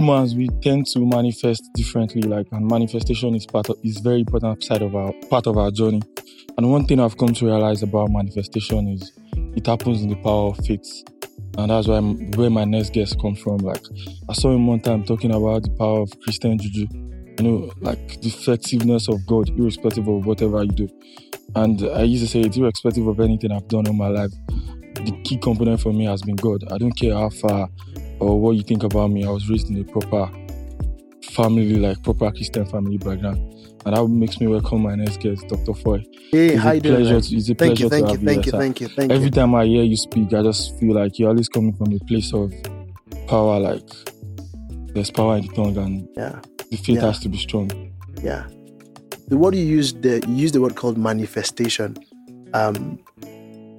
humans, we tend to manifest differently. Like, and manifestation is part of is very important side of our part of our journey. And one thing I've come to realize about manifestation is it happens in the power of faith. And that's why I'm, where my next guest comes from. Like, I saw him one time talking about the power of Christian juju. You know, like the effectiveness of God, irrespective of whatever you do. And I used to say it, irrespective of anything I've done in my life, the key component for me has been God. I don't care how far or what you think about me. I was raised in a proper family, like proper Christian family background. And that makes me welcome my next guest, Dr. Foy. Hey, It's how a you pleasure to- it's a Thank you, pleasure to thank you, have you thank here, you, thank you, thank Every you. time I hear you speak, I just feel like you're always coming from a place of power, like there's power in the tongue and Yeah, the faith Yeah. has to be strong. yeah. The word you used, the you used the word called manifestation. Um,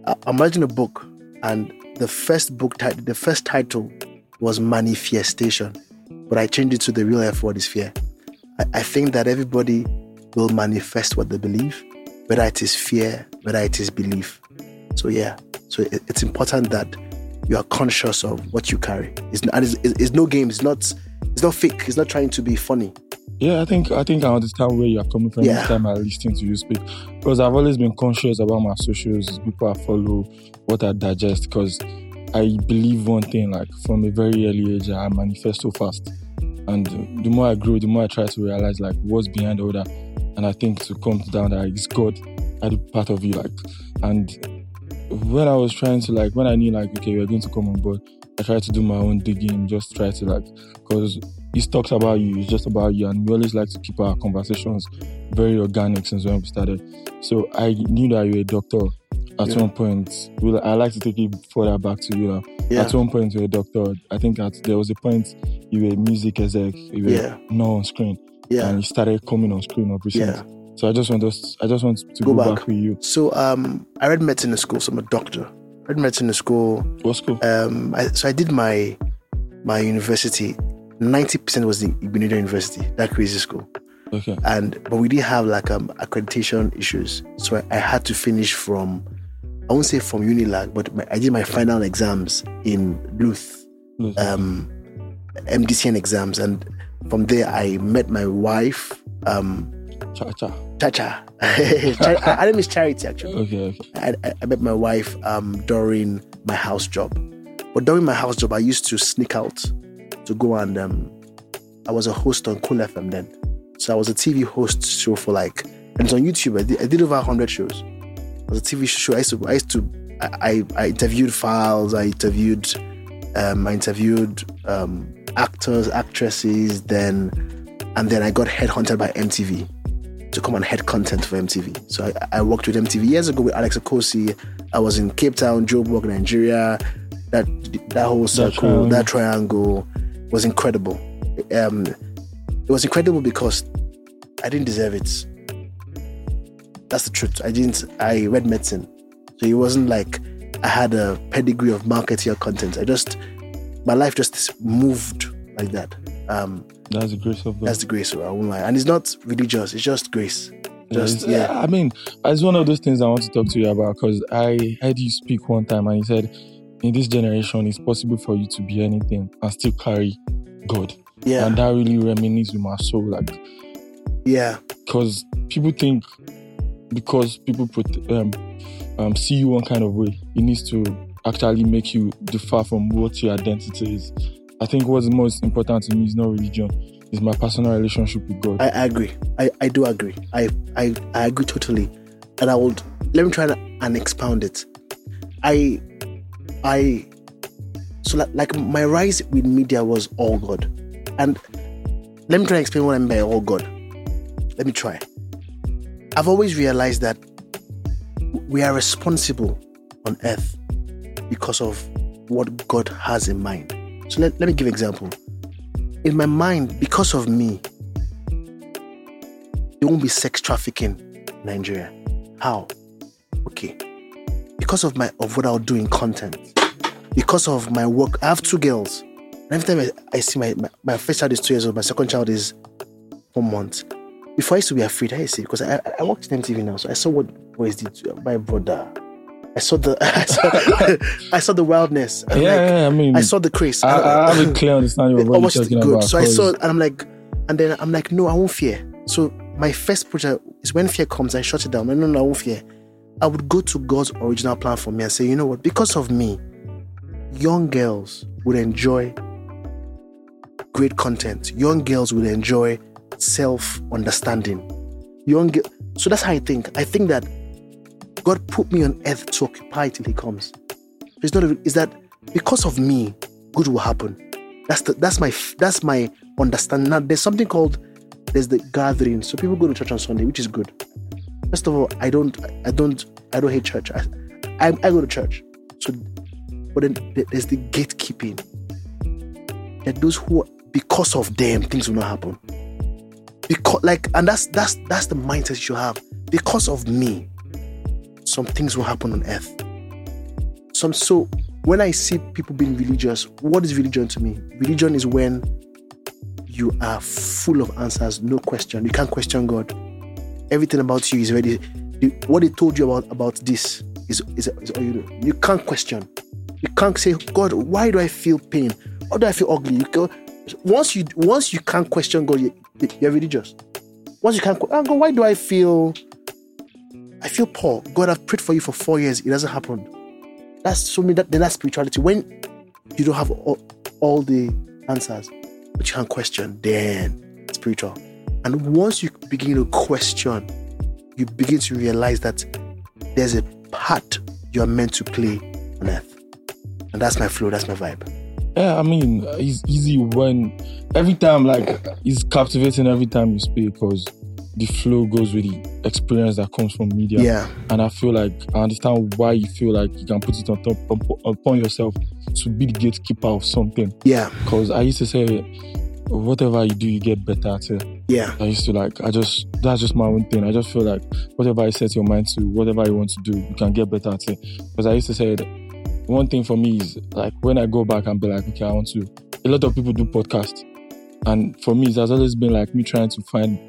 I- a book, and the first book title, the first title was manifestation, but I changed it to the real F word is fear. I, I think that everybody will manifest what they believe, whether it is fear, whether it is belief. So yeah, so it, it's important that you are conscious of what you carry. It's, and it's, it's no game. It's not. It's not fake. It's not trying to be funny. Yeah, I think I think I understand where you're coming from Yeah. each time I listen to you speak. Because I've always been conscious about my socials, people I follow, what I digest. Because I believe one thing, like from a very early age, I manifest so fast. And the more I grow, the more I try to realize like what's behind all that. And I think to come down that it's God at part of you, like. And when I was trying to like, when I knew like, okay, you're going to come on board, I tried to do my own digging, just try to like, because it talks about you, it's just about you, and we always like to keep our conversations very organic since when we started. So I knew that you were a doctor at Yeah. one point. Well, I like to take it further back to you now. Yeah. At one point, you were a doctor. I think at, there was a point you were a music exec, you were Yeah. not on screen, Yeah. and you started coming on screen of recent. Yeah. So I just want us, I just want to Go go, back. back. with you. So um, I read medicine in school. So I'm a doctor. I read medicine in school. What's cool? Um, I, so I did my my university. Ninety percent was the Igbinedion University, that crazy school. Okay. And but we did have like um accreditation issues. So I, I had to finish from I won't say from Unilag, but my, I did my final exams in Luth, um, MDCN exams, and from there I met my wife. Um, cha cha. Chacha. Char- her name is Charity actually. Okay. Okay. I, I- I met my wife um, during my house job. But during my house job, I used to sneak out to go and um, I was a host on Cool FM then. So I was a TV host show for like, and it's on YouTube. I did, I did over 100 shows. Was a TV show. I used to, I used to, I, I, interviewed Falz. I interviewed, um, I interviewed um, actors, actresses. Then, and then I got headhunted by MTV to come and head content for MTV. So I, I worked with MTV years ago with Alex Okosi. I was in Cape Town, Joburg, Nigeria. That that whole circle, that triangle, was incredible. Um, it was incredible because I didn't deserve it. That's the truth. I didn't. I read medicine, so it wasn't like I had a pedigree of marketing or content. I just my life just moved like that. Um, That's the grace of God. that's the grace. Won't lie. And it's not religious. It's just grace. Just Yes. yeah. I mean, it's one of those things I want to talk to you about because I heard you speak one time and you said, in this generation, it's possible for you to be anything and still carry God. Yeah. And that really reminisces with my soul. Like, Yeah. because people think because people um, um, see you one kind of way, it needs to actually make you differ from what your identity is. I think what's most important to me is not religion, it's my personal relationship with God. I, agree. I, I do agree. I, I I agree totally. And I would let me try and, and expound it. I I so like, like my rise with media was all God. And let me try and explain what I mean by all God. Let me try. I've always realized that we are responsible on earth because of what God has in mind. So let, let me give an example. In my mind, because of me, there won't be sex trafficking in Nigeria. How? Okay. Because of my of what I'll do in content. Because of my work. I have two girls. And every time I, I see my, my my first child is two years old, my second child is four months. Before I used to be afraid, I see because I, I I worked in MTV now, so I saw what boys did to uh, my brother. I saw the I saw, I saw the wildness. Yeah, like, yeah, I mean, I saw the craze. I, I have a clear understanding of what you're talking good. about. So I saw and I'm like, and then I'm like, no, I won't fear. So my first project is when fear comes, I shut it down. No, no, no, I won't fear. I would go to God's original plan for me and say, you know what? Because of me, young girls would enjoy great content. Young girls would enjoy self understanding. Young. So that's how I think. I think that God put me on earth to occupy till He comes. It's not. Is that because of me, good will happen. That's the. That's my. That's my understanding. Now, there's something called. There's the gathering. So people go to church on Sunday, which is good. First of all, I don't. I don't. I don't hate church. I, I, I go to church. So, but then there's the gatekeeping. That those who, because of them, things will not happen. Because, like, and that's that's that's the mindset you have. Because of me, some things will happen on earth. Some so when I see people being religious, what is religion to me? Religion is when you are full of answers, no question. You can't question God. Everything about you is ready. What they told you about about this is is, is all you know. You can't question. You can't say, God, why do I feel pain? Why do I feel ugly? You once you once you can't question God, you're religious. Once you can't, oh why do I feel? I feel poor. God, I've prayed for you for four years. It doesn't happen. That's so me that then that's spirituality. When you don't have all, all the answers, but you can question, then spiritual. And once you begin to question, you begin to realize that there's a part you are meant to play on earth. And that's my flow, that's my vibe. Yeah, I mean, it's easy when every time, like, it's captivating every time you speak because the flow goes with the experience that comes from media. Yeah. And I feel like I understand why you feel like you can put it on top upon yourself to be the gatekeeper of something. Yeah. Because I used to say, whatever you do, you get better at it. Yeah. I used to like, I just, that's just my own thing. I just feel like whatever you set your mind to, whatever you want to do, you can get better at it. Because I used to say that one thing for me is like when I go back and be like, okay, I want to, a lot of people do podcast, And for me, it has always been like me trying to find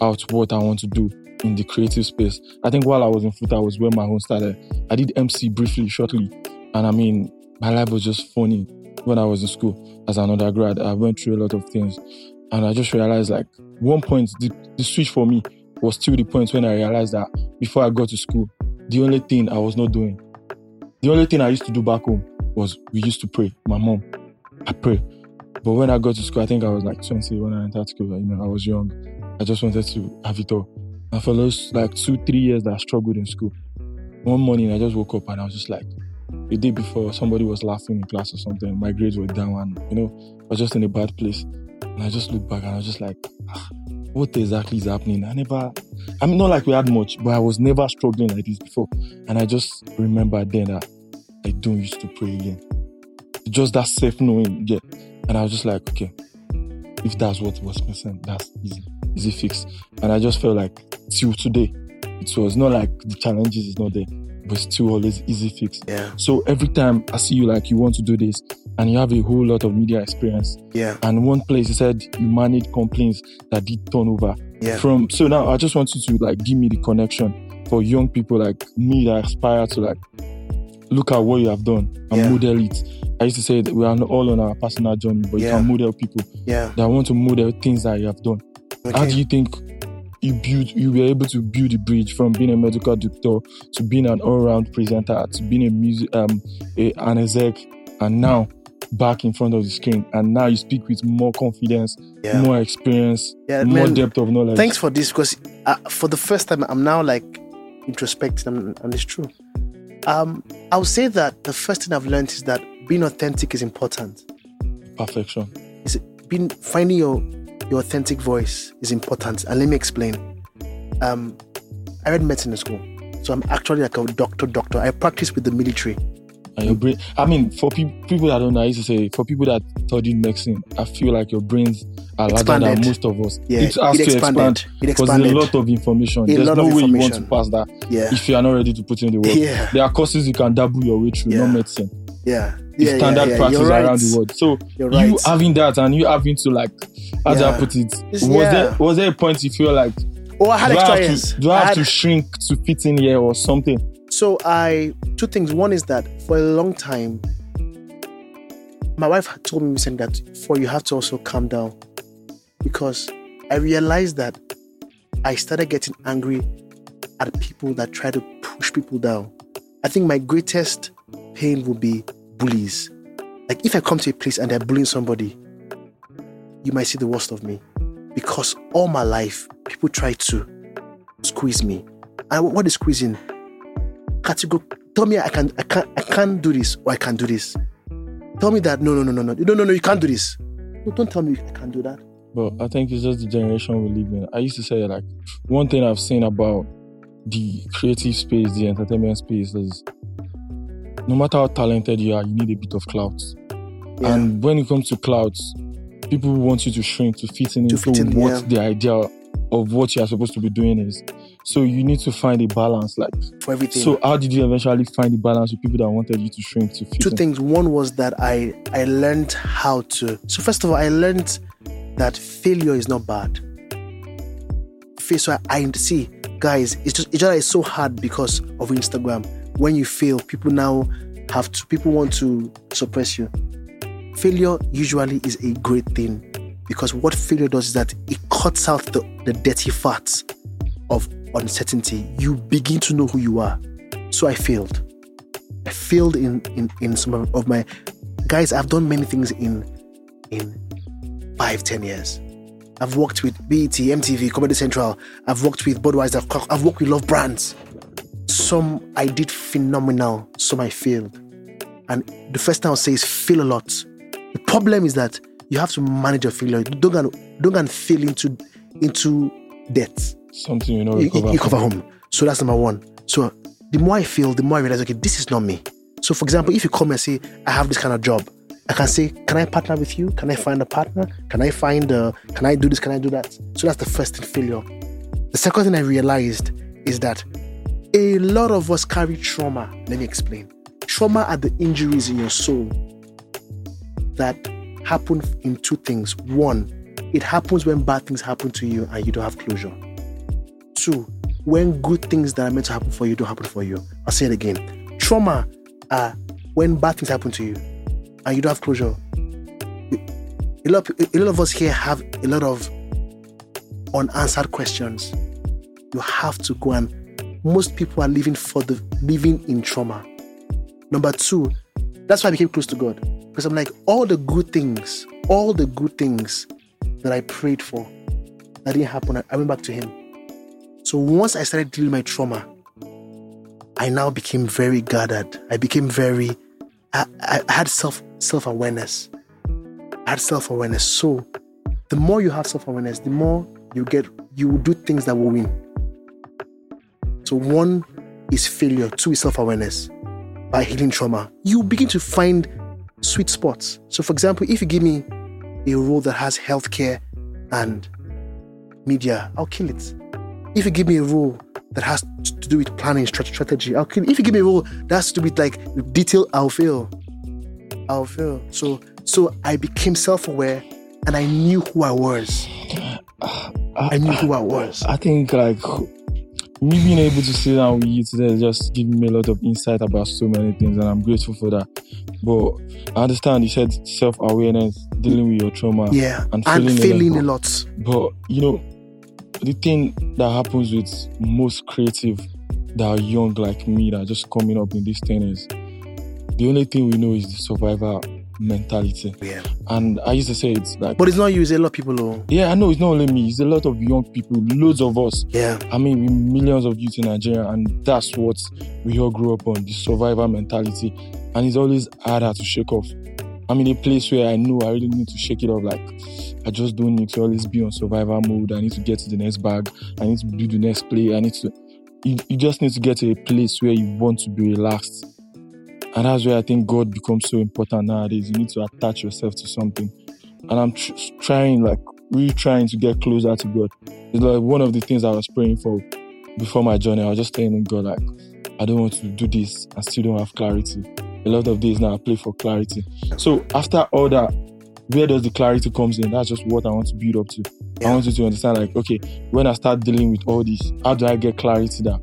out what I want to do in the creative space. I think while I was in foot, I was where my own started. I did MC briefly, shortly. And I mean, my life was just funny when I was in school as an undergrad. I went through a lot of things. And I just realized like one point, the, the switch for me was still the point when I realized that before I got to school, the only thing I was not doing, the only thing I used to do back home was we used to pray. My mom, I pray. But when I got to school, I think I was like 20 when I entered school. You know, I was young. I just wanted to have it all. And for those like two, three years that I struggled in school, one morning I just woke up and I was just like, the day before, somebody was laughing in class or something. My grades were down and, you know, I was just in a bad place. And I just looked back and I was just like, ah, what exactly is happening? I never, I mean, not like we had much, but I was never struggling like this before. And I just remember then that I don't used to pray again. Just that self knowing, yeah. And I was just like, okay, if that's what was missing, that's easy, easy fix. And I just felt like till today, it was not like the challenges is not there, but it's still always easy fix. Yeah. So every time I see you like you want to do this and you have a whole lot of media experience, Yeah. and one place you said you managed complaints that did turnover Yeah. from so now I just want you to like give me the connection for young people like me that aspire to like look at what you have done and Yeah. model it. I used to say that we are not all on our personal journey, but you can model people Yeah. that want to model things that you have done. How do you think you build you were able to build a bridge from being a medical doctor to being an all-round presenter to being a music um a, an exec and now back in front of the screen and now you speak with more confidence, Yeah. more experience, Yeah, more man, depth of knowledge. Thanks for this because uh, for the first time I'm now like introspecting and, and it's true. Um, I would say that the first thing I've learned is that being authentic is important. Perfection. Is being finding your your authentic voice is important. And let me explain. Um, I read medicine in school, so I'm actually like a doctor. Doctor. I practice with the military. And your brain I mean for pe- people that don't know, I used to say for people that studied medicine, I feel like your brains are larger than most of us. Yeah, it has it to expand because there's a lot of information. A There's no of way you want to pass that Yeah, if you are not ready to put in the work. yeah, There are courses you can dabble your way through, Yeah. not medicine. yeah. The yeah, standard yeah, yeah. practice right. around the world. So You're right. you having that and you having to like how do I put it? Was yeah. there was there a point you feel like oh, I had do I have to do I I have had- to shrink to fit in here or something? So I two things. One is that for a long time, my wife had told me recently that for you have to also calm down because I realized that I started getting angry at people that try to push people down. I think my greatest pain will be bullies. Like if I come to a place and they're bullying somebody, you might see the worst of me. Because all my life, people try to squeeze me. And what is squeezing? Category. Tell me I can I can't I can't do this or I can do this. Tell me that no no no no no no no no you can't do this. No, don't tell me I can't do that. But I think it's just the generation we live in. I used to say like one thing I've seen about the creative space, the entertainment space is no matter how talented you are, you need a bit of clout. Yeah. And when it comes to clout, people want you to shrink to fit in To into fit in, what yeah. the idea of what you are supposed to be doing is. So you need to find a balance. Like, for everything. so how did you eventually find the balance with people that wanted you to shrink to fit two in? things. One was that I I learned how to. So first of all, I learned that failure is not bad. So I, I see, guys, it's just it's just it's so hard because of Instagram. When you fail, people now have to. People want to suppress you. Failure usually is a great thing because what failure does is that it cuts out the, the dirty fats of uncertainty. You begin to know who you are. So I failed. I failed in in in some of- my guys. I've done many things in in five ten years. I've worked with BET, MTV, Comedy Central. I've worked with Budweiser. I've worked with Love Brands. Some I did phenomenal. Some I failed. And the first thing I'll say is fail a lot. The problem is that you have to manage your failure. Don't go don't go and fail into into debt Something you know you, you, you cover home. So that's number one. So the more I feel, the more I realize, okay, this is not me. So for example, if you come and say, I have this kind of job, I can say, can I partner with you? Can I find a partner? Can I find a, can I do this? Can I do that? So that's the first thing, failure. The second thing I realized is that a lot of us carry trauma. Let me explain. Trauma are the injuries in your soul that happen in two things. One, it happens when bad things happen to you and you don't have closure. Two, when good things that are meant to happen for you don't happen for you. I'll say it again. Trauma are when bad things happen to you and you don't have closure. A lot, of, a lot of us here have a lot of unanswered questions. You have to go and most people are living for the living in trauma. Number two, that's why I became close to God. Because I'm like, all the good things, all the good things that I prayed for that didn't happen, I went back to Him. So once I started dealing my trauma, I now became very guarded. I became very, I, I I had self self awareness. I had self awareness. So the more you have self awareness, the more you get, you will do things that will win. So one is failure, two is self awareness. By healing trauma, you begin to find sweet spots. So, for example, if you give me a role that has healthcare and media, I'll kill it. If you give me a role that has to do with planning, strategy, I'll. If you give me a role that has to do with like detail, I'll fail. I'll fail. So, so I became self-aware and I knew who I was. I knew who I was. I think like me being able to sit down with you today just giving me a lot of insight about so many things, and I'm grateful for that. But I understand you said self awareness, dealing with your trauma, Yeah, and and feeling a failing a lot. lot. But you know, the thing that happens with most creative that are young like me that are just coming up in this thing is the only thing we know is the survivor mentality. Yeah, And I used to say it's like but it's not you. It's a lot of people. Though. yeah, I know it's not only me, it's a lot of young people, loads of us. Yeah, I mean, we millions of youth in Nigeria, and that's what we all grew up on the survivor mentality. And it's always harder to shake off. I'm in a place where I know I really need to shake it off. Like, I just don't need to always be on survival mode. I need to get to the next bag. I need to do the next play. I need to. You, you just need to get to a place where you want to be relaxed. And that's where I think God becomes so important nowadays. You need to attach yourself to something. And I'm tr- trying, like, really trying to get closer to God. It's like one of the things I was praying for before my journey. I was just telling God, like, I don't want to do this. I still don't have clarity. A lot of days now I play for clarity. So after all that, where does the clarity comes in? That's just what I want to build up to. I want you to understand, like, okay, when I start dealing with all this, how do I get clarity that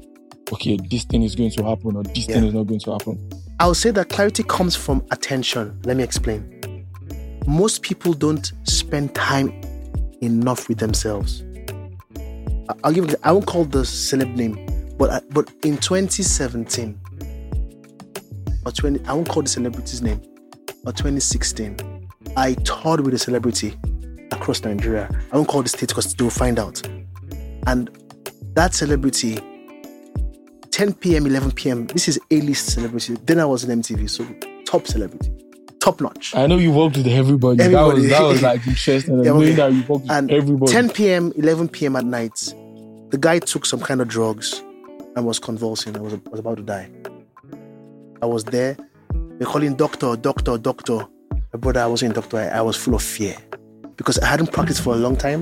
okay, this thing is going to happen or this Yeah. thing is not going to happen. I'll say that clarity comes from attention. Let me explain. Most people don't spend time enough with themselves. I'll give. I won't call the celeb name, but I- but in 2017 or 20, I won't call the celebrity's name, or 2016, I toured with a celebrity across Nigeria. I won't call the state because they'll find out. And that celebrity 10 p.m., 11 p.m. This is A-list celebrity. Then I was in MTV, so top celebrity, top notch. I know you worked with everybody. Everybody. That was that was like interesting. Yeah, knowing okay. that you worked with And everybody. 10 p.m., 11 p.m. at night, the guy took some kind of drugs and was convulsing. I was, was about to die. I was there. They're calling doctor, doctor, doctor. My brother, I wasn't doctor. I, I was full of fear because I hadn't practiced for a long time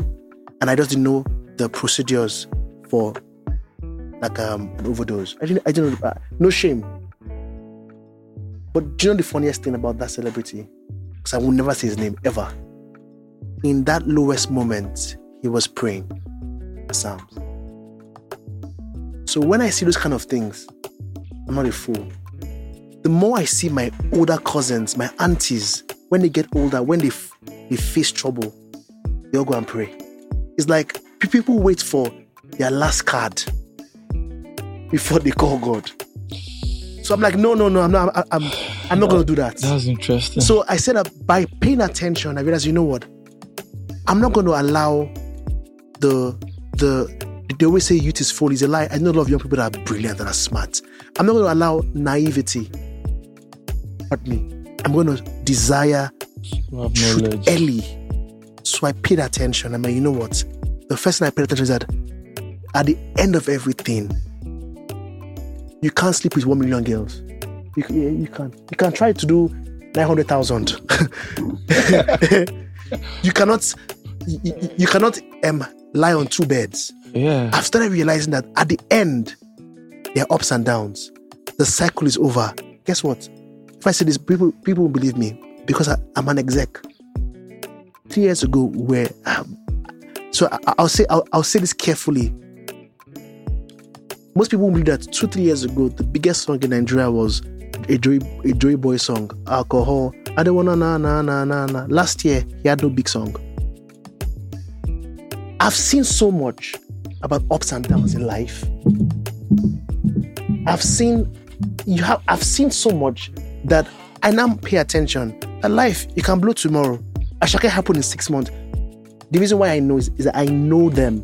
and I just didn't know the procedures for like um, an overdose. I didn't, I didn't. Uh, no shame. But do you know the funniest thing about that celebrity? Because I will never say his name ever in that lowest moment, he was praying Psalms. So when I see those kind of things, I'm not a fool. The more I see my older cousins, my aunties, when they get older, when they, f- they face trouble, they all go and pray. It's like people wait for their last card before they call God. So I'm like, no, no, no, I'm not, I'm, I'm, I'm not going to do that. That's interesting. So I said that by paying attention, I realized, you know what? I'm not going to allow the the they always say youth is foolish. It's a lie. I know a lot of young people that are brilliant that are smart. I'm not going to allow naivety hurt me. I'm going to desire you have truth knowledge. early. So I paid attention. I mean, you know what? The first thing I paid attention is that at the end of everything, you can't sleep with one million girls. You, can- you can't. You can try to do nine hundred thousand. you cannot. You, you- you cannot um, lie on two beds. Yeah. I've started realizing that at the end, there are ups and downs. The cycle is over. Guess what? If I say this, people people will believe me because I, I'm an exec. Three years ago, where um, so I, I'll say I'll, I'll say this carefully. Most people believe that two three years ago, the biggest song in Nigeria was a Joy a Joeboy song, alcohol. I don't wanna na na na na na. Last year, he had no big song. I've seen so much about ups and downs in life. I've seen you have I've seen so much that I now pay attention. That life you can blow tomorrow. Asake happen in six months. The reason why I know is, is that I know them.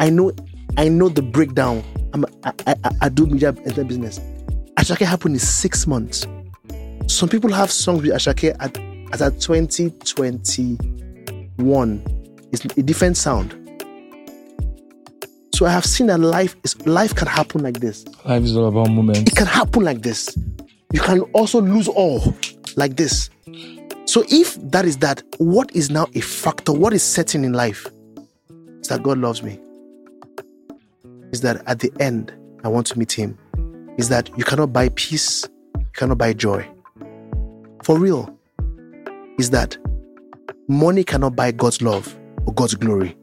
I know I know the breakdown. I'm, I, I, I do media enter business. Asake happen in six months. Some people have songs with Asake at as at 2021. It's a different sound. So I have seen that life is life can happen like this. Life is all about moments. It can happen like this. You can also lose all like this. So if that is that, what is now a factor? What is certain in life? Is that God loves me. Is that at the end I want to meet Him. Is that you cannot buy peace, you cannot buy joy. For real. Is that money cannot buy God's love or God's glory.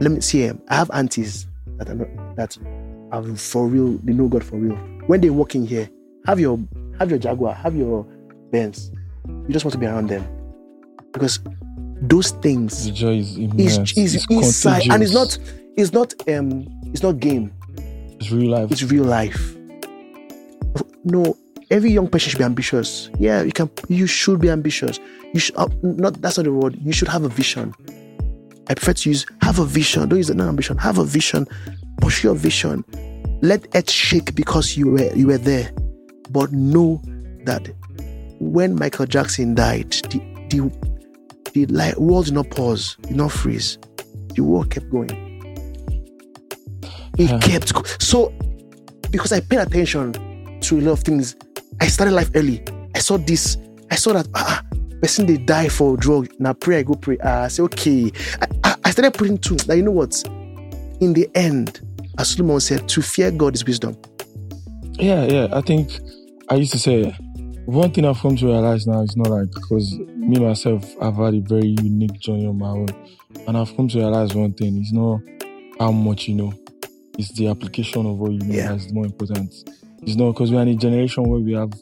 Let me see. um, I have aunties that are not, that are for real. They know God for real. When they walk in here, have your have your Jaguar, have your Benz. You just want to be around them because those things The joy is is immense. is it's inside, and it's not it's not um it's not game. It's real life. It's real life. No, every young person should be ambitious. Yeah, you can. You should be ambitious. You should uh, not. That's not the word. You should have a vision. I prefer to use have a vision. Don't use the non ambition. Have a vision. Push your vision. Let earth shake because you were you were there, but know that when Michael Jackson died, the the the like, world did not pause, did not freeze. The world kept going. It Yeah. kept go- so because I paid attention to a lot of things. I started life early. I saw this. I saw that ah, ah, person they die for drug. Now pray, I go pray. Ah, I say okay. I, I, I started putting two. Now you know what? In the end, as Solomon said, to fear God is wisdom. Yeah, yeah. I think I used to say one thing I've come to realize now is not like because me myself I've had a very unique journey on my own, and I've come to realize one thing: it's not how much you know, It's the application of what you know Yeah. that's more important. It's not because we're in a generation where we have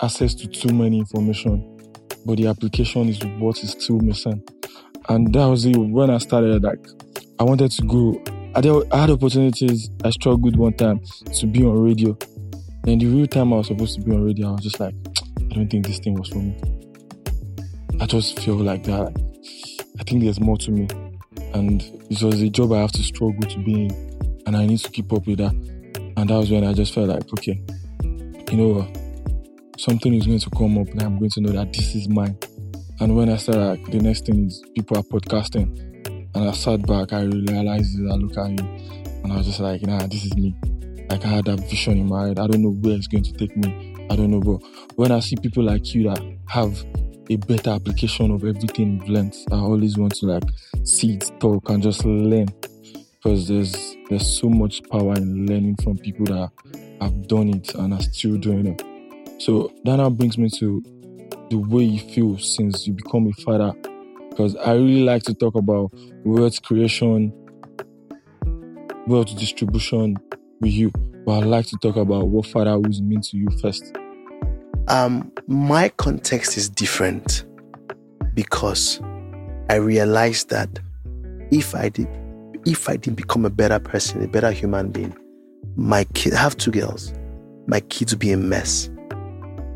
access to too many information, but the application is what is still missing. And that was it. When I started, like, I wanted to go. I, had- I had opportunities. I struggled one time to be on radio. And the real time I was supposed to be on radio, I was just like, I don't think this thing was for me. I just feel like that. I think there's more to me. And it was a job I have to struggle to be in. And I need to keep up with that. And that was when I just felt like, okay, you know? Something is going to come up and I'm going to know that this is mine. And when I started, like, the next thing is people are podcasting. And I sat back, I realized it, I look at you, and I was just like, nah, this is me. Like I had that vision in my head. I don't know where it's going to take me. I don't know, but when I see people like you that have a better application of everything you've learned, I always want to like sit, talk, and just learn. Because there's there's so much power in learning from people that have done it and are still doing it. So that now brings me to the way you feel since you become a father. Because I really like to talk about wealth creation, wealth distribution with you. But I'd like to talk about what fatherhood means to you first. Um, my context is different because I realized that if I did, if I didn't become a better person, a better human being, my kid I have two girls, my kids would be a mess.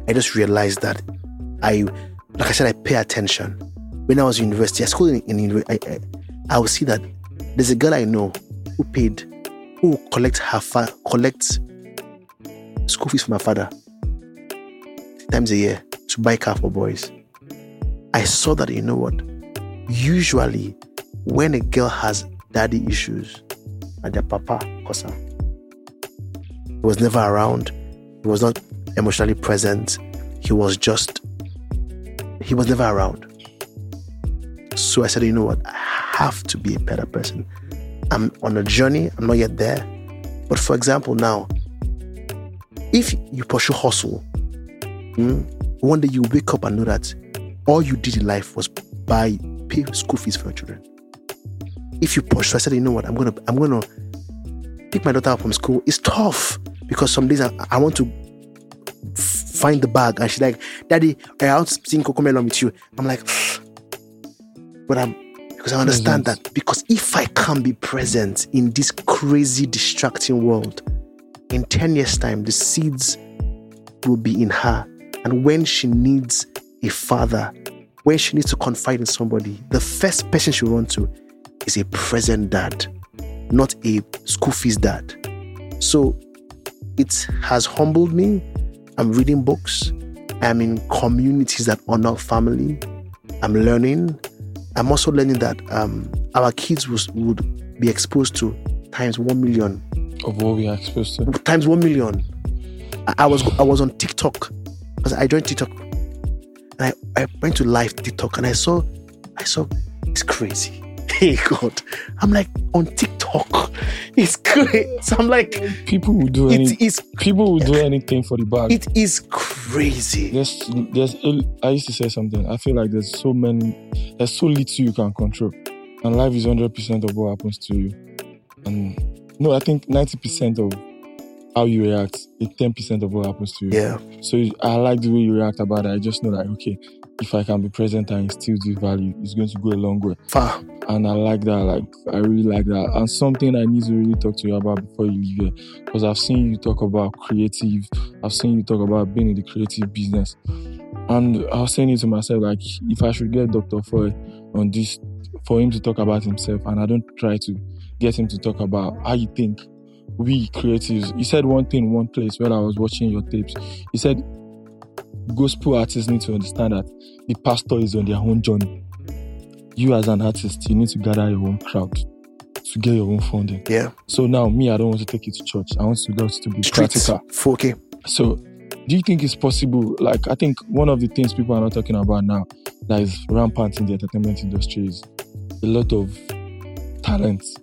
I just realized that I, like I said, I pay attention. When I was in university, I schooled in, in I, I, I would see that there's a girl I know who paid, who collect her fa- collects school fees for my father times a year to buy car for boys. I saw that, you know what? Usually, when a girl has daddy issues, and their papa, Kosa, ah, he was never around, he was not emotionally present, he was just, he was never around. So I said, you know what? I have to be a better person. I'm on a journey, I'm not yet there. But for example, now, if you pursue hustle, Mm. One day you wake up and know that all you did in life was buy pay school fees for your children. If you pursue, I said, you know what, I'm gonna I'm gonna pick my daughter up from school. It's tough because some days I, I want to find the bag and she's like, Daddy, I to sing Cocomelon with you. I'm like, but I'm because I understand Present. that because if I can't be present in this crazy distracting world, in 10 years' time, the seeds will be in her. And when she needs a father, when she needs to confide in somebody, the first person she run to is a present dad, not a school fees dad. So it has humbled me. I'm reading books. I'm in communities that honor family. I'm learning. I'm also learning that um, our kids was, would be exposed to times one million Of what we are exposed to. times one million. I, I was I was on TikTok because I joined TikTok, and I, I went to live TikTok and I saw I saw it's crazy. Hey God, I'm like on TikTok, it's great. So I'm like, People will do any, it is people will do anything for the bag. it is crazy. There's there's I used to say something. I feel like there's so many there's so little you can control. And life is hundred percent of what happens to you. And no, I think ninety percent of how you react is ten percent of what happens to you. Yeah, So I like the way you react about it. I just know that okay, if I can be present and still this value, it's going to go a long way. far. And I like that. Like I really like that. And something I need to really talk to you about before you leave here, because I've seen you talk about creative. I've seen you talk about being in the creative business. And I was saying it to myself, like if I should get Dr. Foy on this for him to talk about himself, and I don't try to get him to talk about how you think we creatives. He said one thing in one place when I was watching your tapes. He said gospel artists need to understand that the pastor is on their own journey. You as an artist, you need to gather your own crowd to get your own funding. Yeah, So now me, I don't want to take it to church. I want to go to be streets, practical. 4K. So do you think it's possible? Like I think one of the things people are not talking about now that is rampant in the entertainment industry is a lot of talents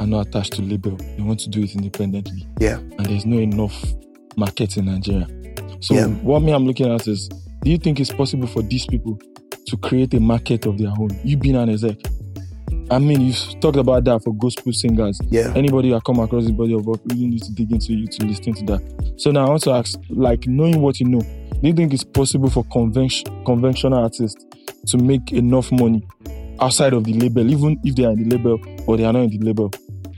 are not attached to label. They want to do it independently. Yeah. And there's no enough market in Nigeria. So Yeah. what me I'm looking at is do you think it's possible for these people to create a market of their own? You being an exec, I mean, you've talked about that for gospel singers. Yeah. Anybody that come across the body of work really needs to dig into you to listen to that. So now I want to ask, like, knowing what you know, do you think it's possible for convention, conventional artists to make enough money outside of the label, even if they are in the label or they are not in the label,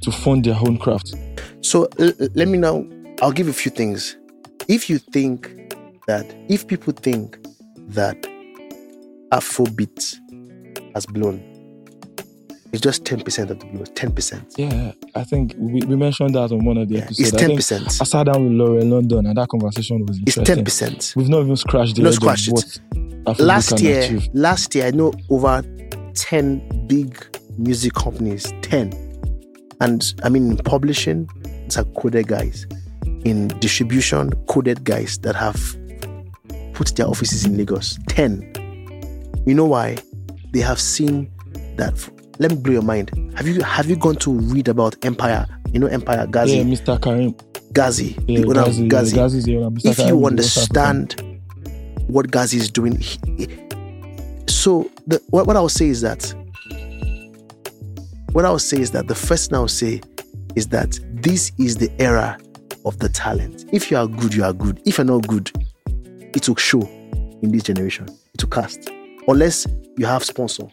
to fund their own craft? So l- let me now, I'll give a few things. If you think that, if people think that Afrobeat has blown, it's just 10% of the blow, 10%. Yeah, I think we, we mentioned that on one of the Yeah, episodes. it's I 10%. I sat down with Laura London and that conversation was It's 10%. We've not even scratched the Not scratched it. Afrobeat last year achieve. last year i know over 10 big music companies 10 and i mean in publishing it's a coded guys in distribution coded guys that have put their offices in lagos 10 you know why they have seen that let me blow your mind have you have you gone to read about empire you know empire Ghazi Yeah, Mr. Karim. Ghazi Yeah, the owner of Ghazi, Ghazi yeah, Ghazi's the owner. Mr. if Karim you is the West African. understand what Ghazi is doing, he- so the, what, what I will say is that what I will say is that the first thing I will say is that this is the era of the talent. If you are good, you are good. If you're not good, it will show in this generation. It will cast. Unless you have sponsor.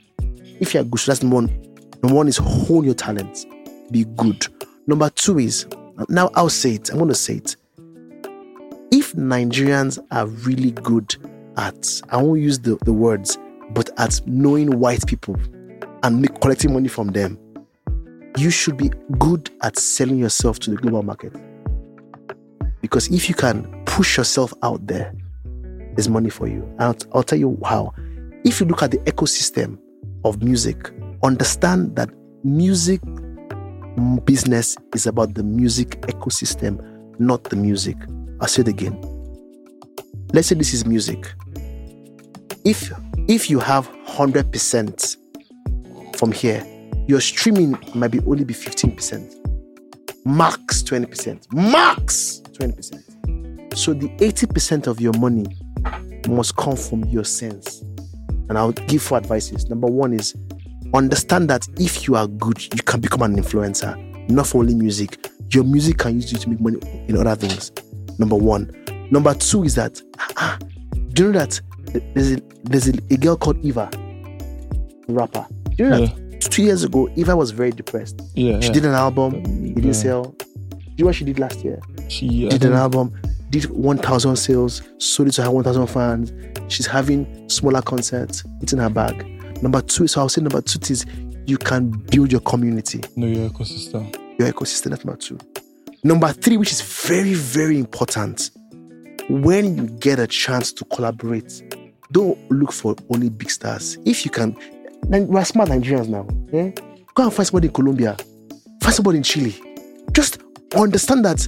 If you are good, so that's number one. Number one is hone your talent. Be good. Number two is now I'll say it. I'm going to say it if Nigerians are really good at, I won't use the, the words, but at knowing white people and make, collecting money from them, you should be good at selling yourself to the global market. Because if you can push yourself out there, there's money for you. And I'll, I'll tell you how. If you look at the ecosystem of music, understand that music business is about the music ecosystem, not the music. I'll say it again. Let's say this is music. If if you have 100% from here, your streaming might be only be 15%. Max 20%. Max 20%. So the 80% of your money must come from your sense. And I'll give four advices. Number one is understand that if you are good, you can become an influencer, not for only music. Your music can use you to make money in other things. Number one. Number two is that ah, do you know that there's a, there's a, a girl called Eva, rapper. Do you know Yeah, that two years ago, Eva was very depressed. yeah. She yeah. did an album, it didn't Yeah. sell. Do you know what she did last year? She did an album, did 1,000 sales, sold it to her 1,000 fans. She's having smaller concerts, it's in her bag. Number two, so I'll say number two is you can build your community, know your ecosystem. your ecosystem. That's number two. Number three, which is very, very important, when you get a chance to collaborate, don't look for only big stars. If you can, we're smart Nigerians now. eh? Go and find somebody in Colombia, find somebody in Chile. Just understand that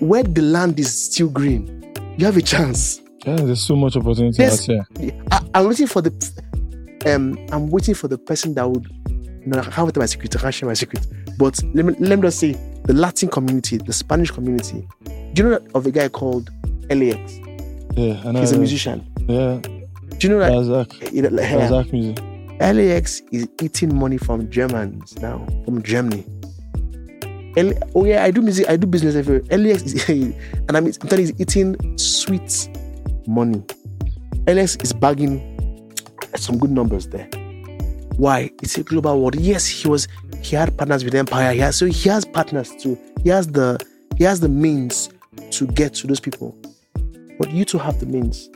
where the land is still green, you have a chance. Yeah, there's so much opportunity out here. I, I'm waiting for the, um, I'm waiting for the person that would. No, I can't tell my secret. I can't share my secret. But let me let me just say the Latin community, the Spanish community. Do you know of a guy called LAX? Yeah, I know. He's a musician. Yeah, Do you know that? Razak. you know, like, yeah, music. LAX is eating money from Germans now, from Germany. L- oh yeah, I do music, I do business everywhere. LAX is, and I'm, I'm telling you, eating sweet money. LAX is bagging some good numbers there. Why? It's a global world. Yes, he was. He had partners with Empire. Has, so he has partners too. He has the he has the means to get to those people. But you two have the means.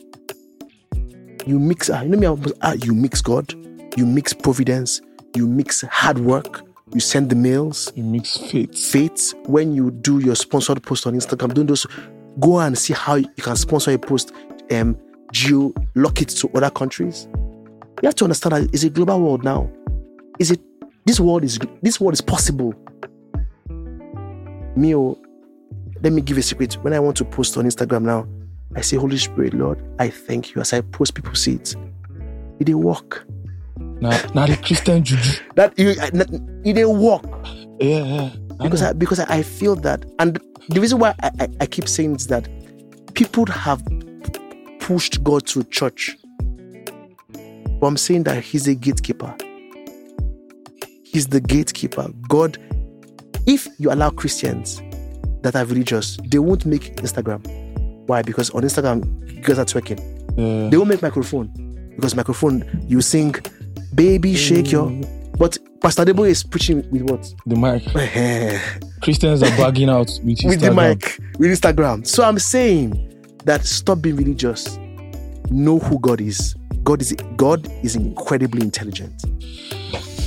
You mix. ah, You know me. Ah, You mix God. You mix providence. You mix hard work. You send the mails. You mix faith. Faith. When you do your sponsored post on Instagram, don't those. Go and see how you can sponsor a post. Um, geo lock it to other countries. You have to understand that it's a global world now. Is it? This world is this world is possible. Me, oh, let me give a secret. When I want to post on Instagram now, I say, Holy Spirit, Lord, I thank you. As I post, people see it. It didn't work. Now, now the Christian juju. That it, it didn't work Yeah, yeah. I because know. I, because I feel that, and the reason why I, I, I keep saying is that people have pushed God to church, but I'm saying that He's a gatekeeper. He's the gatekeeper. God, if you allow Christians that are religious, they won't make Instagram. Why? Because on Instagram, you guys are twerking. Yeah. They won't make microphone. Because microphone, you sing, baby, shake your. But Pastor Debo is preaching with what? the mic. Eh, eh. Christians are bagging out with the mic, with Instagram. So I'm saying that stop being religious. Know who God is. God is God is incredibly intelligent.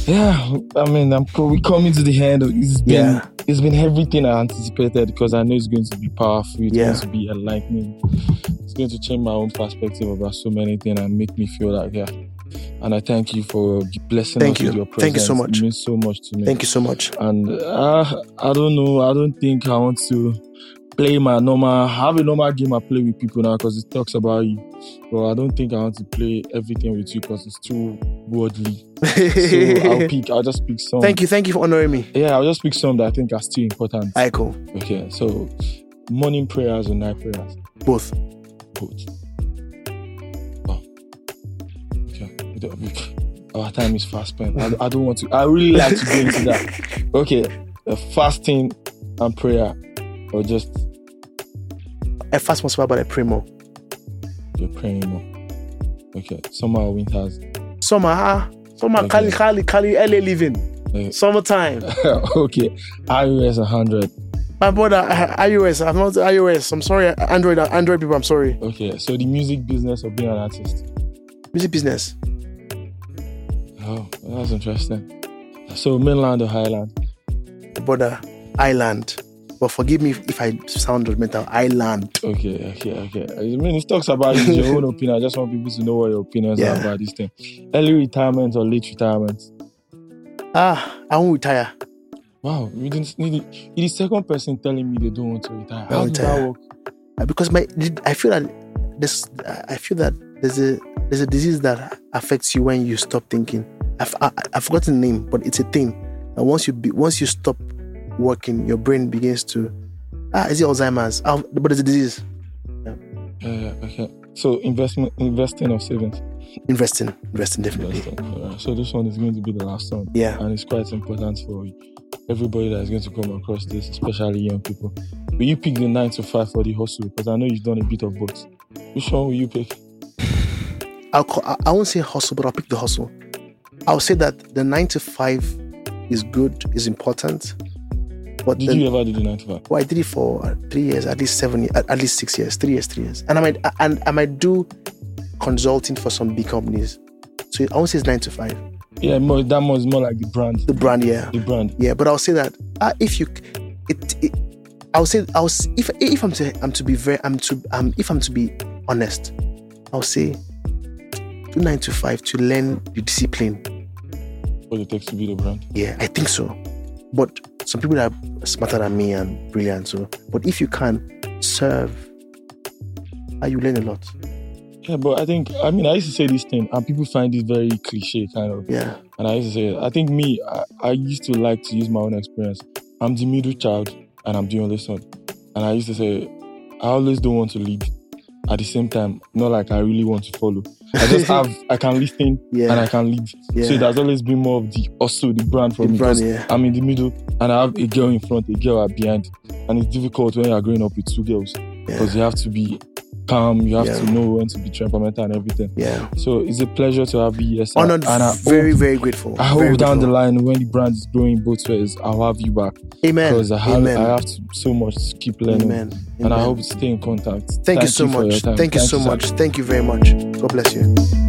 Yeah, I mean, I'm we coming to the end. It's been Yeah. it's been everything I anticipated because I know it's going to be powerful. It's Yeah. going to be enlightening. It's going to change my own perspective about so many things and make me feel like yeah. And I thank you for blessing Thank us you. with your presence. Thank you so much. It means so much to me. Thank you so much. and uh, I don't know. I don't think I want to play my normal. Have a normal game I play with people now because it talks about you. But I don't think I want to play everything with you because it's too worldly. So I'll pick. I'll just pick some. Thank you. Thank you for honoring me. Yeah, I'll just pick some that I think are still important. I cool. okay, so morning prayers or night prayers, Both. both. Okay. We don't- we- Our time is fast spent. I, I don't want to. I really like to go into that. Okay, uh, fasting and prayer, or just I fast once in a while, but I pray more. you're praying more. Okay, summer or winters. Summer, ah, summer, Okay. Cali, Cali, Cali, LA living. Eh. Summertime. okay, iOS 100. My brother, iOS. I'm not iOS. I'm sorry. Android, Android people. I'm sorry. Okay, so the music business of being an artist. Music business. Oh, that's interesting. So mainland or highland? brother, Island. But forgive me if I sound judgmental. Island. Okay, okay, okay. I mean, it talks about your own opinion. I just want people to know what your opinions Yeah. are about this thing. Early retirement or late retirement? Ah, I won't retire. Wow, you didn't need it. You're the second person telling me they don't want to retire. How does that work? Uh, because my I feel that this I feel that there's a there's a disease that affects you when you stop thinking. I've I, I've forgotten the name, but it's a thing. And once you be, once you stop working, your brain begins to ah is it Alzheimer's? Ah, but it's a disease. Yeah, okay. So investment, investing or savings? Investing, investing definitely. Investing. So this one is going to be the last one. Yeah. and it's quite important for everybody that is going to come across this, especially young people. Will you pick the nine to five for the hustle? Because I know you've done a bit of both. Which one will you pick? I'll call, I, I won't say hustle, but I'll pick the hustle. I'll say that the nine to five is good, is important. But Did the, you ever do the nine to five? well, I did it for uh, three years, at least seven, at, at least six years, three years, three years, and I might and I might do consulting for some big companies. So I won't say it's nine to five. Yeah, more, that is more like the brand. The brand, yeah, The brand. yeah. But I'll say that uh, if you, it, it, I'll say I'll if if I'm to I'm to be very I'm to um if I'm to be honest, I'll say do nine to five to learn the discipline What it takes to be the brand. Yeah, I think so. But some people are smarter than me and brilliant. So, but if you can serve, uh, you learn a lot. Yeah, but I think I mean I used to say this thing, and people find it very cliche, kind of. Yeah, And I used to say, I think me, I, I used to like to use my own experience. I'm the middle child, and I'm the only son. And I used to say, I always don't want to lead. At the same time, not like I really want to follow. I just have, I can listen yeah, and I can lead. yeah. So it has always been more of the also the brand for The me. brand, because yeah. I'm in the middle, and I have a girl in front, a girl behind, and it's difficult when you are growing up with two girls because you have to be calm, you have Yeah. to know when to be temperamental and everything. yeah. So it's a pleasure to have you here, sir. Honored, and I very, hope, very grateful. I hope very down the line when the brand is growing both ways, I'll have you back Amen. because I have Amen. I have to, so much to keep learning, Amen. and I hope to stay in contact. Thank, you so your much. time. Thank you so sir. much. Thank you very much. God bless you.